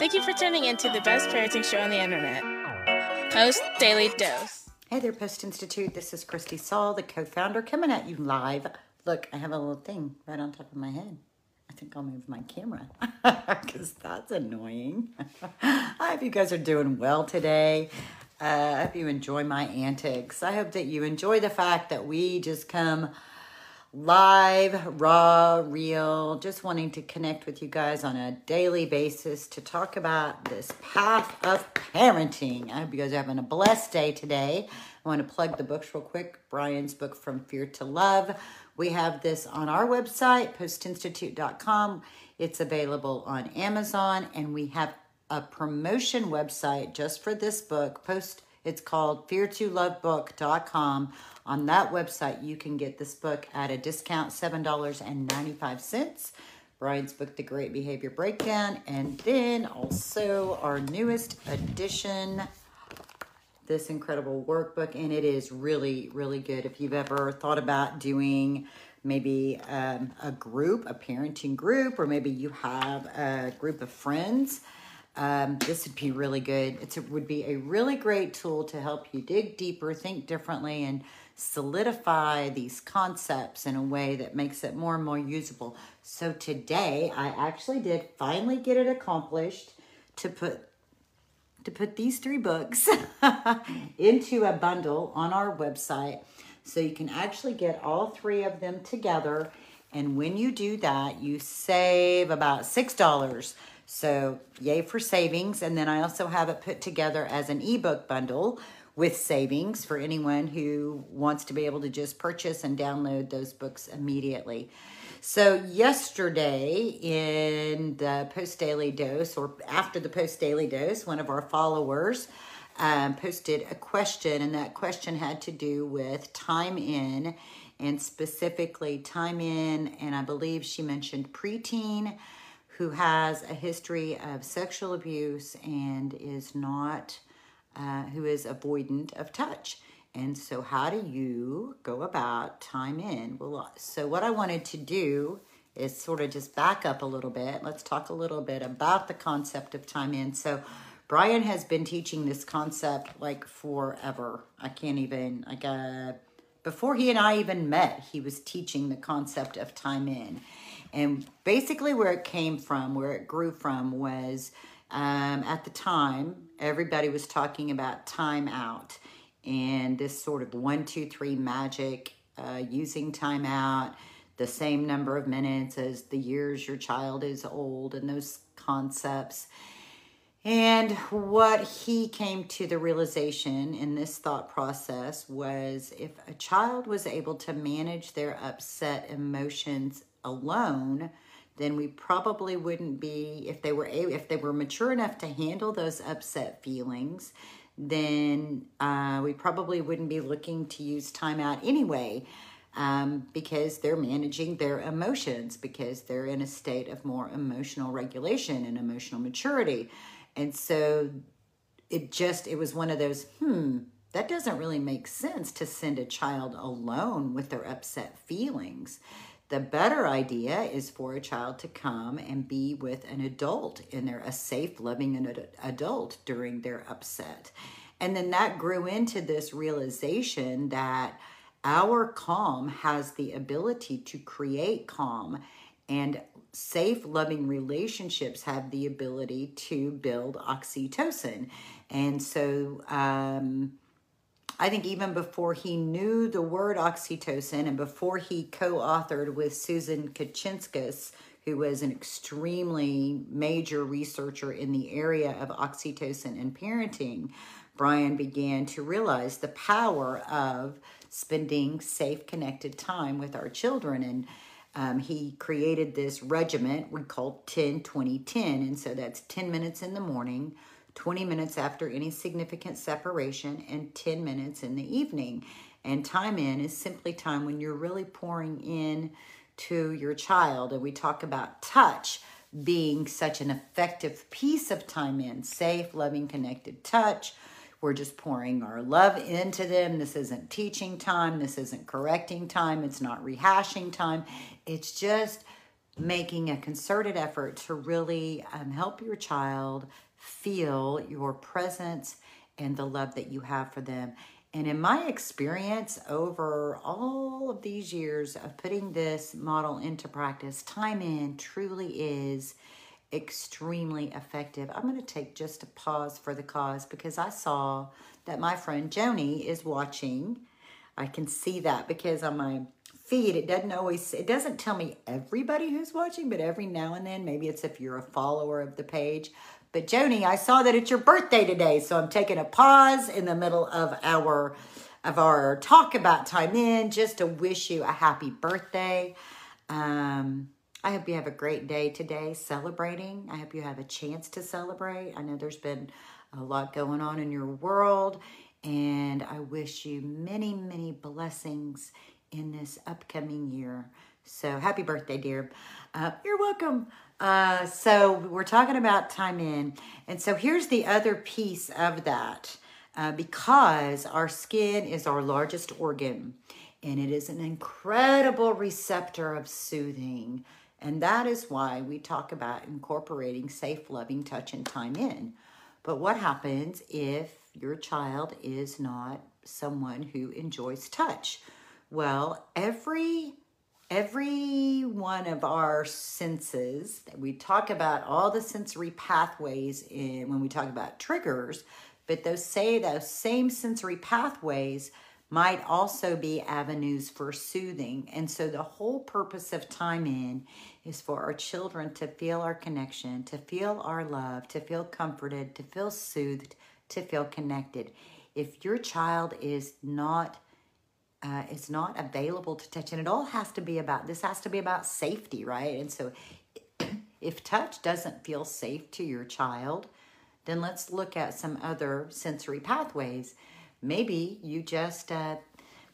Thank you for tuning in to the best parenting show on the internet, Post Daily Dose. Hey there, Post Institute. This is Christy Saul, the co founder, coming at you live. Look, I have a little thing right on top of my head. I think I'll move my camera because that's annoying. I hope you guys are doing well today. Uh, I hope you enjoy my antics. I hope that you enjoy the fact that we just come live, raw, real, just wanting to connect with you guys on a daily basis to talk about this path of parenting. I hope you guys are having a blessed day today. I want to plug the books real quick. Bryan's book, From Fear to Love. We have this on our website, postinstitute.com. It's available on Amazon, and we have a promotion website just for this book. Post it's called fear2lovebook.com. On that website, you can get this book at a discount, $7.95. Bryan's book, The Great Behavior Breakdown. And then also our newest edition, this incredible workbook. And it is really, really good. If you've ever thought about doing maybe um, a group, a parenting group, or maybe you have a group of friends um, this would be really good. It would be a really great tool to help you dig deeper, think differently, and solidify these concepts in a way that makes it more and more usable. So today, I actually did finally get it accomplished to put to put these three books into a bundle on our website so you can actually get all three of them together and when you do that you save about six dollars so, yay for savings. And then I also have it put together as an ebook bundle with savings for anyone who wants to be able to just purchase and download those books immediately. So, yesterday in the Post Daily Dose, or after the Post Daily Dose, one of our followers um, posted a question, and that question had to do with time in, and specifically time in, and I believe she mentioned preteen who has a history of sexual abuse and is not, uh, who is avoidant of touch. And so, how do you go about time in? Well, so what I wanted to do is sort of just back up a little bit. Let's talk a little bit about the concept of time in. So, Bryan has been teaching this concept like forever. I can't even, like, uh, before he and I even met, he was teaching the concept of time in. And basically, where it came from, where it grew from, was um, at the time, everybody was talking about time out and this sort of one, two, three magic, uh, using time out, the same number of minutes as the years your child is old, and those concepts. And what he came to the realization in this thought process was if a child was able to manage their upset emotions alone, then we probably wouldn't be if they were if they were mature enough to handle those upset feelings then uh, we probably wouldn't be looking to use timeout anyway um, because they're managing their emotions because they're in a state of more emotional regulation and emotional maturity. And so it just it was one of those hmm that doesn't really make sense to send a child alone with their upset feelings the better idea is for a child to come and be with an adult in there, a safe, loving adult during their upset. And then that grew into this realization that our calm has the ability to create calm and safe, loving relationships have the ability to build oxytocin. And so, um, I think even before he knew the word oxytocin and before he co authored with Susan Kuchinskas, who was an extremely major researcher in the area of oxytocin and parenting, Bryan began to realize the power of spending safe, connected time with our children. And um, he created this regiment we call 10 20 10. And so that's 10 minutes in the morning, 20 minutes after any significant separation, and 10 minutes in the evening. And time in is simply time when you're really pouring in to your child. And we talk about touch being such an effective piece of time in safe, loving, connected touch. We're just pouring our love into them. This isn't teaching time. This isn't correcting time. It's not rehashing time. It's just making a concerted effort to really um, help your child feel your presence and the love that you have for them. And in my experience over all of these years of putting this model into practice, time in truly is extremely effective. I'm going to take just a pause for the cause because I saw that my friend Joni is watching. I can see that because on my feed it doesn't always it doesn't tell me everybody who's watching, but every now and then maybe it's if you're a follower of the page. But Joni, I saw that it's your birthday today, so I'm taking a pause in the middle of our of our talk about time in just to wish you a happy birthday. Um, I hope you have a great day today celebrating. I hope you have a chance to celebrate. I know there's been a lot going on in your world, and I wish you many, many blessings in this upcoming year. So happy birthday, dear. Uh, you're welcome. Uh, so we're talking about time in. And so here's the other piece of that. Uh, because our skin is our largest organ and it is an incredible receptor of soothing and that is why we talk about incorporating safe, loving touch and time in. But what happens if your child is not someone who enjoys touch? Well, every every one of our senses that we talk about all the sensory pathways in when we talk about triggers, but those say those same sensory pathways might also be avenues for soothing. And so the whole purpose of time in is for our children to feel our connection, to feel our love, to feel comforted, to feel soothed, to feel connected. If your child is not uh, is not available to touch, and it all has to be about this has to be about safety, right? And so, if touch doesn't feel safe to your child, then let's look at some other sensory pathways maybe you just uh,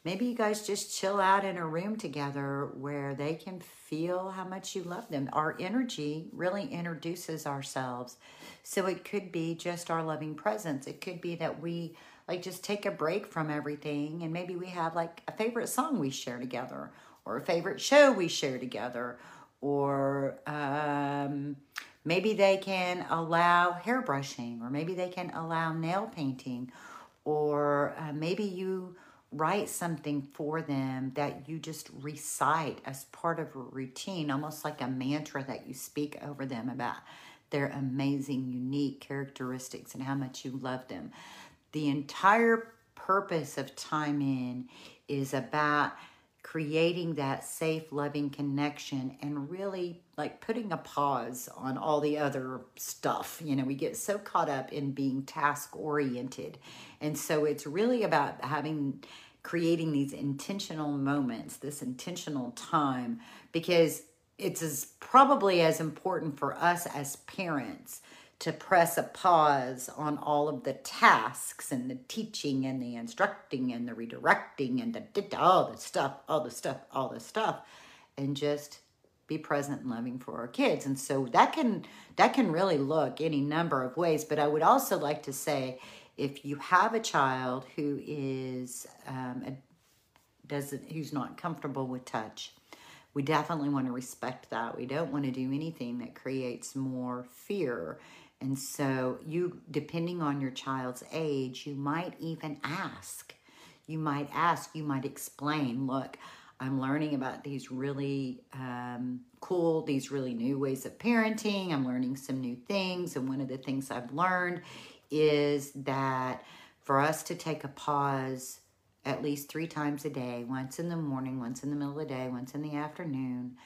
maybe you guys just chill out in a room together where they can feel how much you love them. Our energy really introduces ourselves. So it could be just our loving presence. It could be that we like just take a break from everything and maybe we have like a favorite song we share together or a favorite show we share together or um, maybe they can allow hair brushing or maybe they can allow nail painting or uh, maybe you write something for them that you just recite as part of a routine, almost like a mantra that you speak over them about their amazing, unique characteristics and how much you love them. The entire purpose of Time In is about creating that safe, loving connection and really like putting a pause on all the other stuff. You know, we get so caught up in being task oriented. And so it's really about having creating these intentional moments, this intentional time, because it's as probably as important for us as parents to press a pause on all of the tasks and the teaching and the instructing and the redirecting and the all the stuff, all the stuff, all the stuff, and just be present and loving for our kids. And so that can that can really look any number of ways. But I would also like to say, if you have a child who is um, a, doesn't who's not comfortable with touch, we definitely want to respect that. We don't want to do anything that creates more fear and so, you, depending on your child's age, you might even ask. You might ask, you might explain, look, I'm learning about these really um, cool, these really new ways of parenting. I'm learning some new things. And one of the things I've learned is that for us to take a pause at least three times a day once in the morning, once in the middle of the day, once in the afternoon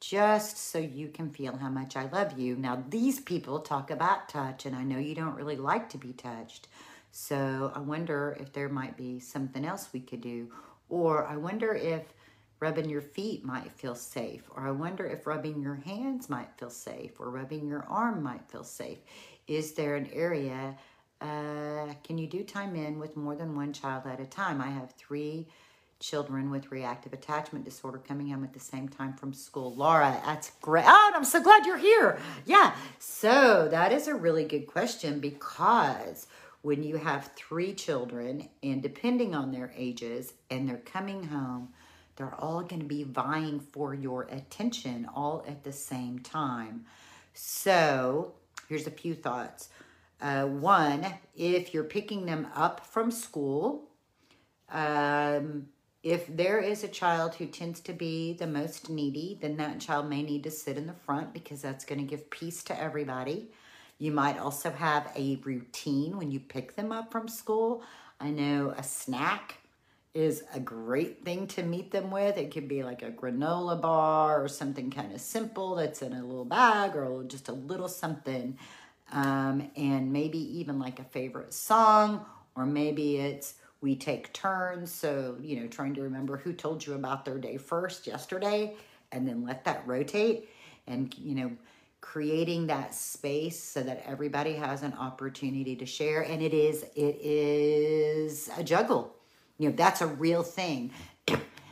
just so you can feel how much I love you. Now, these people talk about touch, and I know you don't really like to be touched. So I wonder if there might be something else we could do. Or I wonder if rubbing your feet might feel safe. Or I wonder if rubbing your hands might feel safe. Or rubbing your arm might feel safe. Is there an area? Uh, can you do time in with more than one child at a time? I have three children with reactive attachment disorder coming home at the same time from school. Laura, that's great. Oh, I'm so glad you're here. Yeah. So that is a really good question because when you have three children and depending on their ages and they're coming home they're all going to be vying for your attention all at the same time. So, here's a few thoughts. Uh, one, if you're picking them up from school, um, if there is a child who tends to be the most needy, then that child may need to sit in the front because that's going to give peace to everybody. You might also have a routine when you pick them up from school. I know a snack is a great thing to meet them with. It could be like a granola bar or something kind of simple that's in a little bag or just a little something. Um, and maybe even like a favorite song, or maybe it's we take turns. So, you know, trying to remember who told you about their day first yesterday and then let that rotate and, you know, creating that space so that everybody has an opportunity to share. And it is, it is a juggle you know, that's a real thing.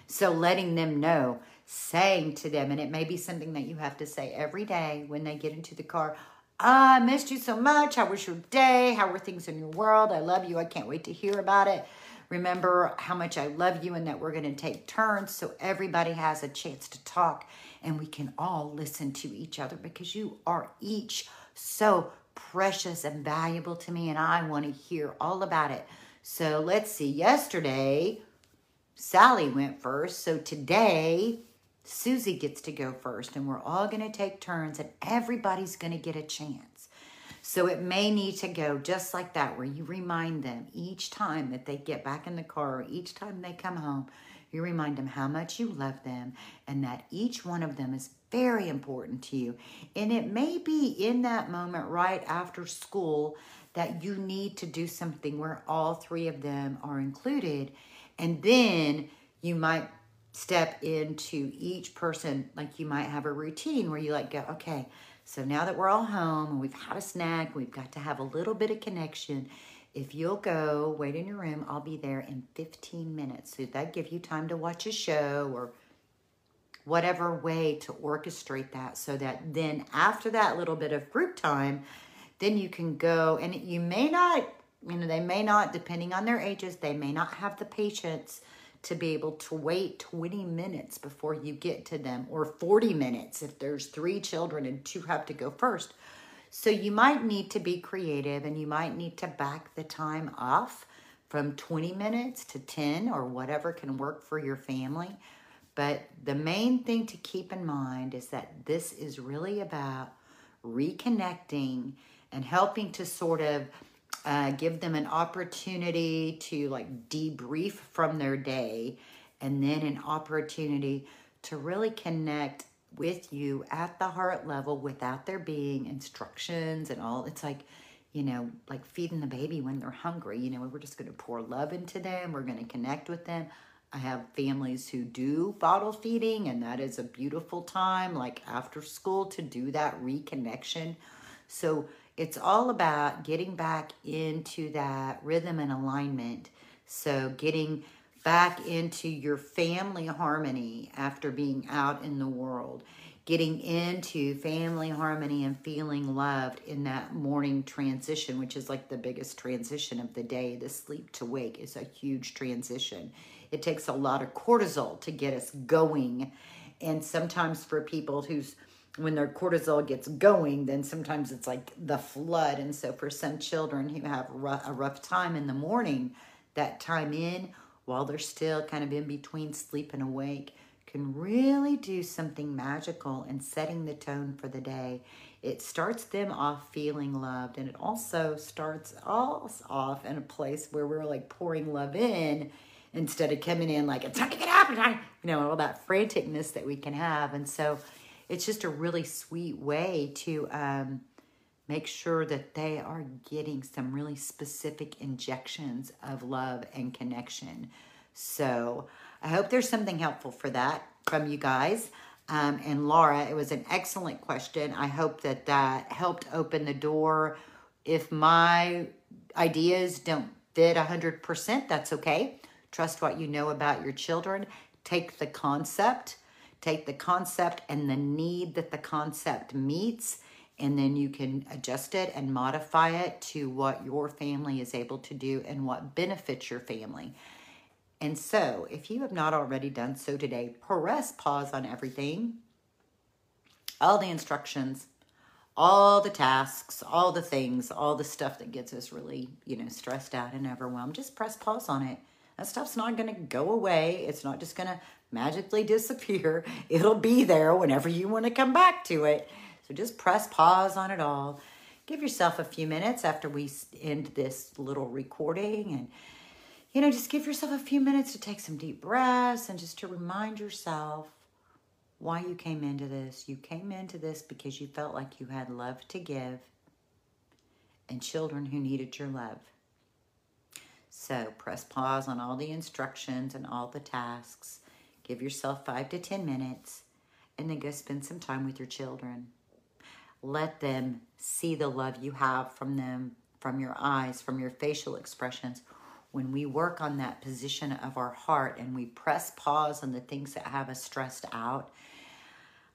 so letting them know, saying to them, and it may be something that you have to say every day when they get into the car. Ah, I missed you so much. How was your day? How were things in your world? I love you. I can't wait to hear about it. Remember how much I love you and that we're going to take turns so everybody has a chance to talk and we can all listen to each other because you are each so precious and valuable to me and I want to hear all about it. So let's see. Yesterday, Sally went first. So today, Susie gets to go first. And we're all going to take turns and everybody's going to get a chance. So it may need to go just like that, where you remind them each time that they get back in the car, or each time they come home, you remind them how much you love them and that each one of them is very important to you. And it may be in that moment right after school that you need to do something where all three of them are included. And then you might step into each person, like you might have a routine where you like go, okay, so now that we're all home and we've had a snack, we've got to have a little bit of connection. If you'll go wait in your room, I'll be there in 15 minutes. So that give you time to watch a show or whatever way to orchestrate that so that then after that little bit of group time, then you can go and you may not, you know, they may not, depending on their ages, they may not have the patience to be able to wait 20 minutes before you get to them or 40 minutes if there's three children and two have to go first. So you might need to be creative and you might need to back the time off from 20 minutes to 10 or whatever can work for your family. But the main thing to keep in mind is that this is really about reconnecting and helping to sort of uh, give them an opportunity to like debrief from their day and then an opportunity to really connect with you at the heart level without there being instructions and all. It's like, you know, like feeding the baby when they're hungry. You know, we're just going to pour love into them, we're going to connect with them. I have families who do bottle feeding, and that is a beautiful time, like after school, to do that reconnection. So, it's all about getting back into that rhythm and alignment. So, getting back into your family harmony after being out in the world, getting into family harmony and feeling loved in that morning transition, which is like the biggest transition of the day. The sleep to wake is a huge transition. It takes a lot of cortisol to get us going. And sometimes for people who's when their cortisol gets going, then sometimes it's like the flood. And so for some children who have a rough time in the morning, that time in while they're still kind of in between sleep and awake can really do something magical in setting the tone for the day. It starts them off feeling loved, and it also starts us off in a place where we're like pouring love in instead of coming in like it's time to get up and you know all that franticness that we can have. And so it's just a really sweet way to um, make sure that they are getting some really specific injections of love and connection. So I hope there's something helpful for that from you guys. Um, and Laura, it was an excellent question. I hope that that helped open the door. If my ideas don't fit 100%, that's okay. Trust what you know about your children. Take the concept take the concept and the need that the concept meets, and then you can adjust it and modify it to what your family is able to do and what benefits your family. And so, if you have not already done so today, press pause on everything, all the instructions, all the tasks, all the things, all the stuff that gets us really, you know, stressed out and overwhelmed. Just press pause on it. That stuff's not going to go away. It's not just going to magically disappear. It'll be there whenever you want to come back to it. So just press pause on it all. Give yourself a few minutes after we end this little recording and you know, just give yourself a few minutes to take some deep breaths and just to remind yourself why you came into this. You came into this because you felt like you had love to give and children who needed your love. So press pause on all the instructions and all the tasks. Give yourself five to 10 minutes and then go spend some time with your children. Let them see the love you have from them, from your eyes, from your facial expressions when we work on that position of our heart and we press pause on the things that have us stressed out,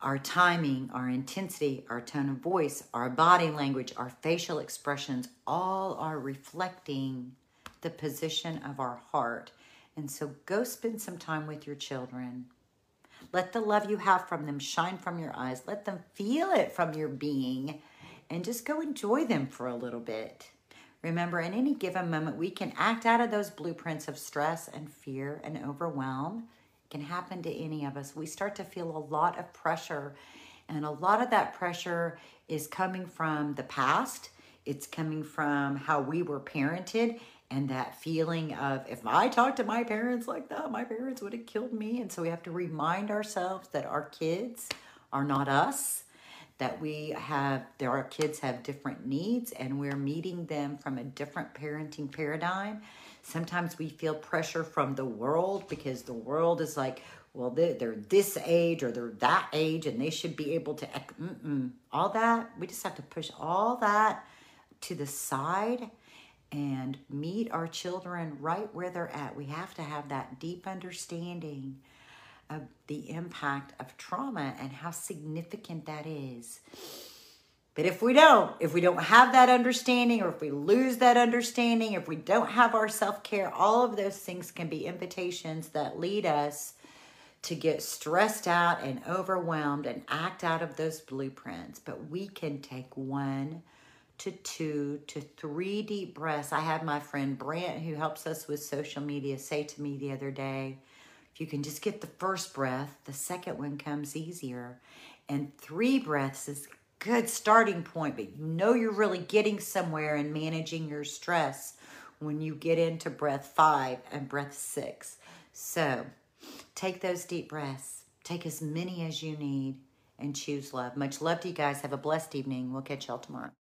our timing, our intensity, our tone of voice, our body language, our facial expressions, all are reflecting the position of our heart. And so go spend some time with your children. Let the love you have from them shine from your eyes. Let them feel it from your being and just go enjoy them for a little bit. Remember, in any given moment, we can act out of those blueprints of stress and fear and overwhelm. It can happen to any of us. We start to feel a lot of pressure, and a lot of that pressure is coming from the past. It's coming from how we were parented and that feeling of if I talked to my parents like that, my parents would have killed me. And so we have to remind ourselves that our kids are not us that we have there our kids have different needs and we're meeting them from a different parenting paradigm sometimes we feel pressure from the world because the world is like well they're, this age or they're that age and they should be able to all that we just have to push all that to the side and meet our children right where they're at we have to have that deep understanding of the impact of trauma and how significant that is. But if we don't, if we don't have that understanding, or if we lose that understanding, if we don't have our self care, all of those things can be invitations that lead us to get stressed out and overwhelmed and act out of those blueprints. But we can take one to two to three deep breaths. I had my friend Brant, who helps us with social media, say to me the other day, if you can just get the first breath, the second one comes easier. And three breaths is a good starting point, but you know you're really getting somewhere in managing your stress when you get into breath five and breath six. So take those deep breaths, take as many as you need, and choose love. Much love to you guys. Have a blessed evening. We'll catch y'all tomorrow.